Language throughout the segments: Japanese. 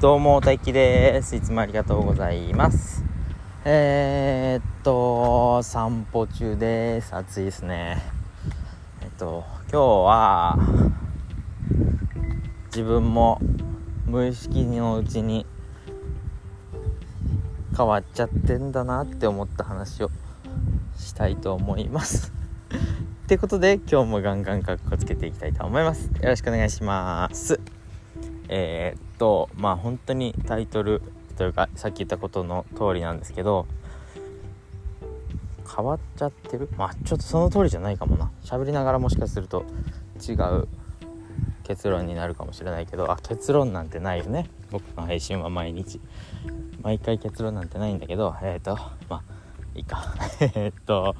どうも、大輝です。いつもありがとうございます。えー、っと、散歩中です。暑いですね。えっと、今日は、自分も無意識のうちに変わっちゃってんだなって思った話をしたいと思います。ってことで、今日もガンガンカッコつけていきたいと思います。よろしくお願いします。えー、っとまあ本当にタイトルというかさっき言ったことの通りなんですけど変わっちゃってる？まあちょっとその通りじゃないかもな。喋りながらもしかすると違う結論になるかもしれないけどあ結論なんてないよね。僕の配信は毎日。毎回結論なんてないんだけどえっ、ー、とまあいいか。えっと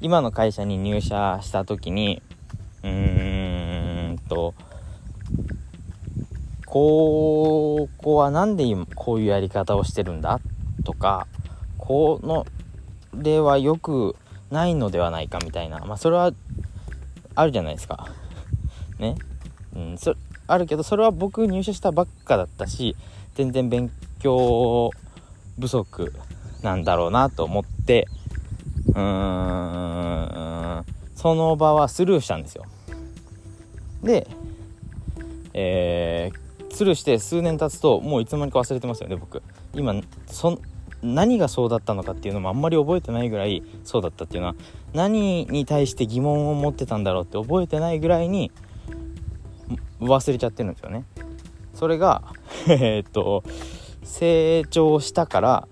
今の会社に入社した時にうーんとここは何で今こういうやり方をしてるんだ？とかこの例は良くないのではないかみたいな。まあそれはあるじゃないですか。ね？うんそあるけどそれは僕入社したばっかだったし全然勉強不足なんだろうなと思ってうーんその場はスルーしたんですよ。でえー、スルーして数年経つともういつの間にか忘れてますよね僕。今そ何がそうだったのかっていうのもあんまり覚えてないぐらいそうだったっていうのは何に対して疑問を持ってたんだろうって覚えてないぐらいに忘れちゃってるんですよね。それが えっと成長したから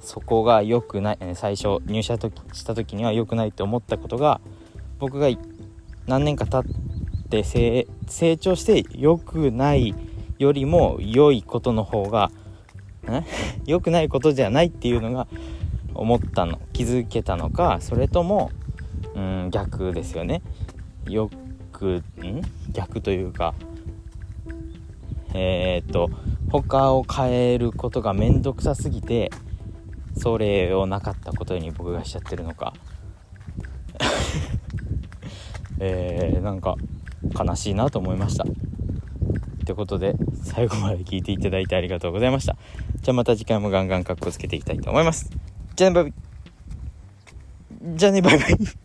そこが良くない最初入社した時には良くないって思ったことが僕が何年か経って成長して良くないよりも良いことの方が 良くないことじゃないっていうのが思ったの。気づけたのかそれともうん逆ですよね。よくん？逆というかえー、っと他を変えることが面倒くさすぎてそれをなかったことに僕がしちゃってるのか。えー、なんか悲しいなと思いました。ってことで、最後まで聞いていただいてありがとうございました。じゃあまた次回もガンガンカッコつけていきたいと思います。じゃあね、バイバイ。じゃあね、バイバイ。